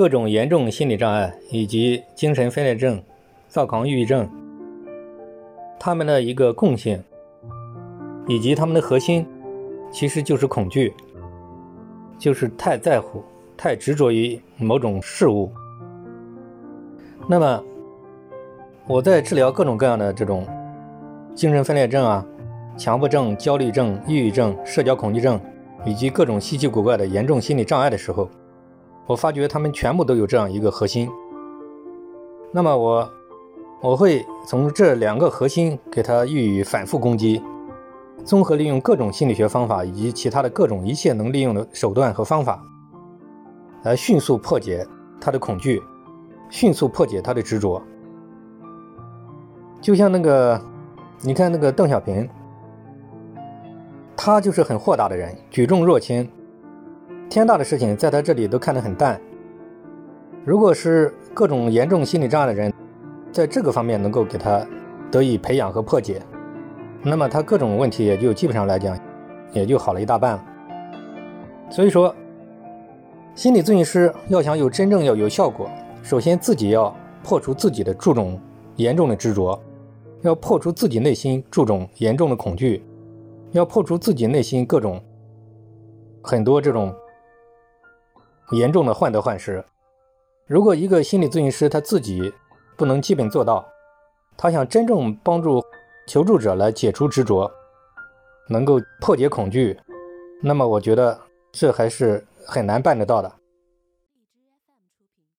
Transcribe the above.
各种严重心理障碍以及精神分裂症、躁狂抑郁症，他们的一个共性以及他们的核心，其实就是恐惧，就是太在乎、太执着于某种事物。那么，我在治疗各种各样的这种精神分裂症啊、强迫症、焦虑症、抑郁症、社交恐惧症，以及各种稀奇古怪的严重心理障碍的时候，我发觉他们全部都有这样一个核心。那么我我会从这两个核心给他予以反复攻击，综合利用各种心理学方法以及其他的各种一切能利用的手段和方法，来迅速破解他的恐惧，迅速破解他的执着。就像那个，你看那个邓小平，他就是很豁达的人，举重若轻，天大的事情在他这里都看得很淡。如果是各种严重心理障碍的人，在这个方面能够给他得以培养和破解，那么他各种问题也就基本上来讲，也就好了一大半了。所以说，心理咨询师要想有真正要有效果，首先自己要破除自己的注重严重的执着。要破除自己内心注重严重的恐惧，要破除自己内心各种很多这种严重的患得患失。如果一个心理咨询师他自己不能基本做到，他想真正帮助求助者来解除执着，能够破解恐惧，那么我觉得这还是很难办得到的。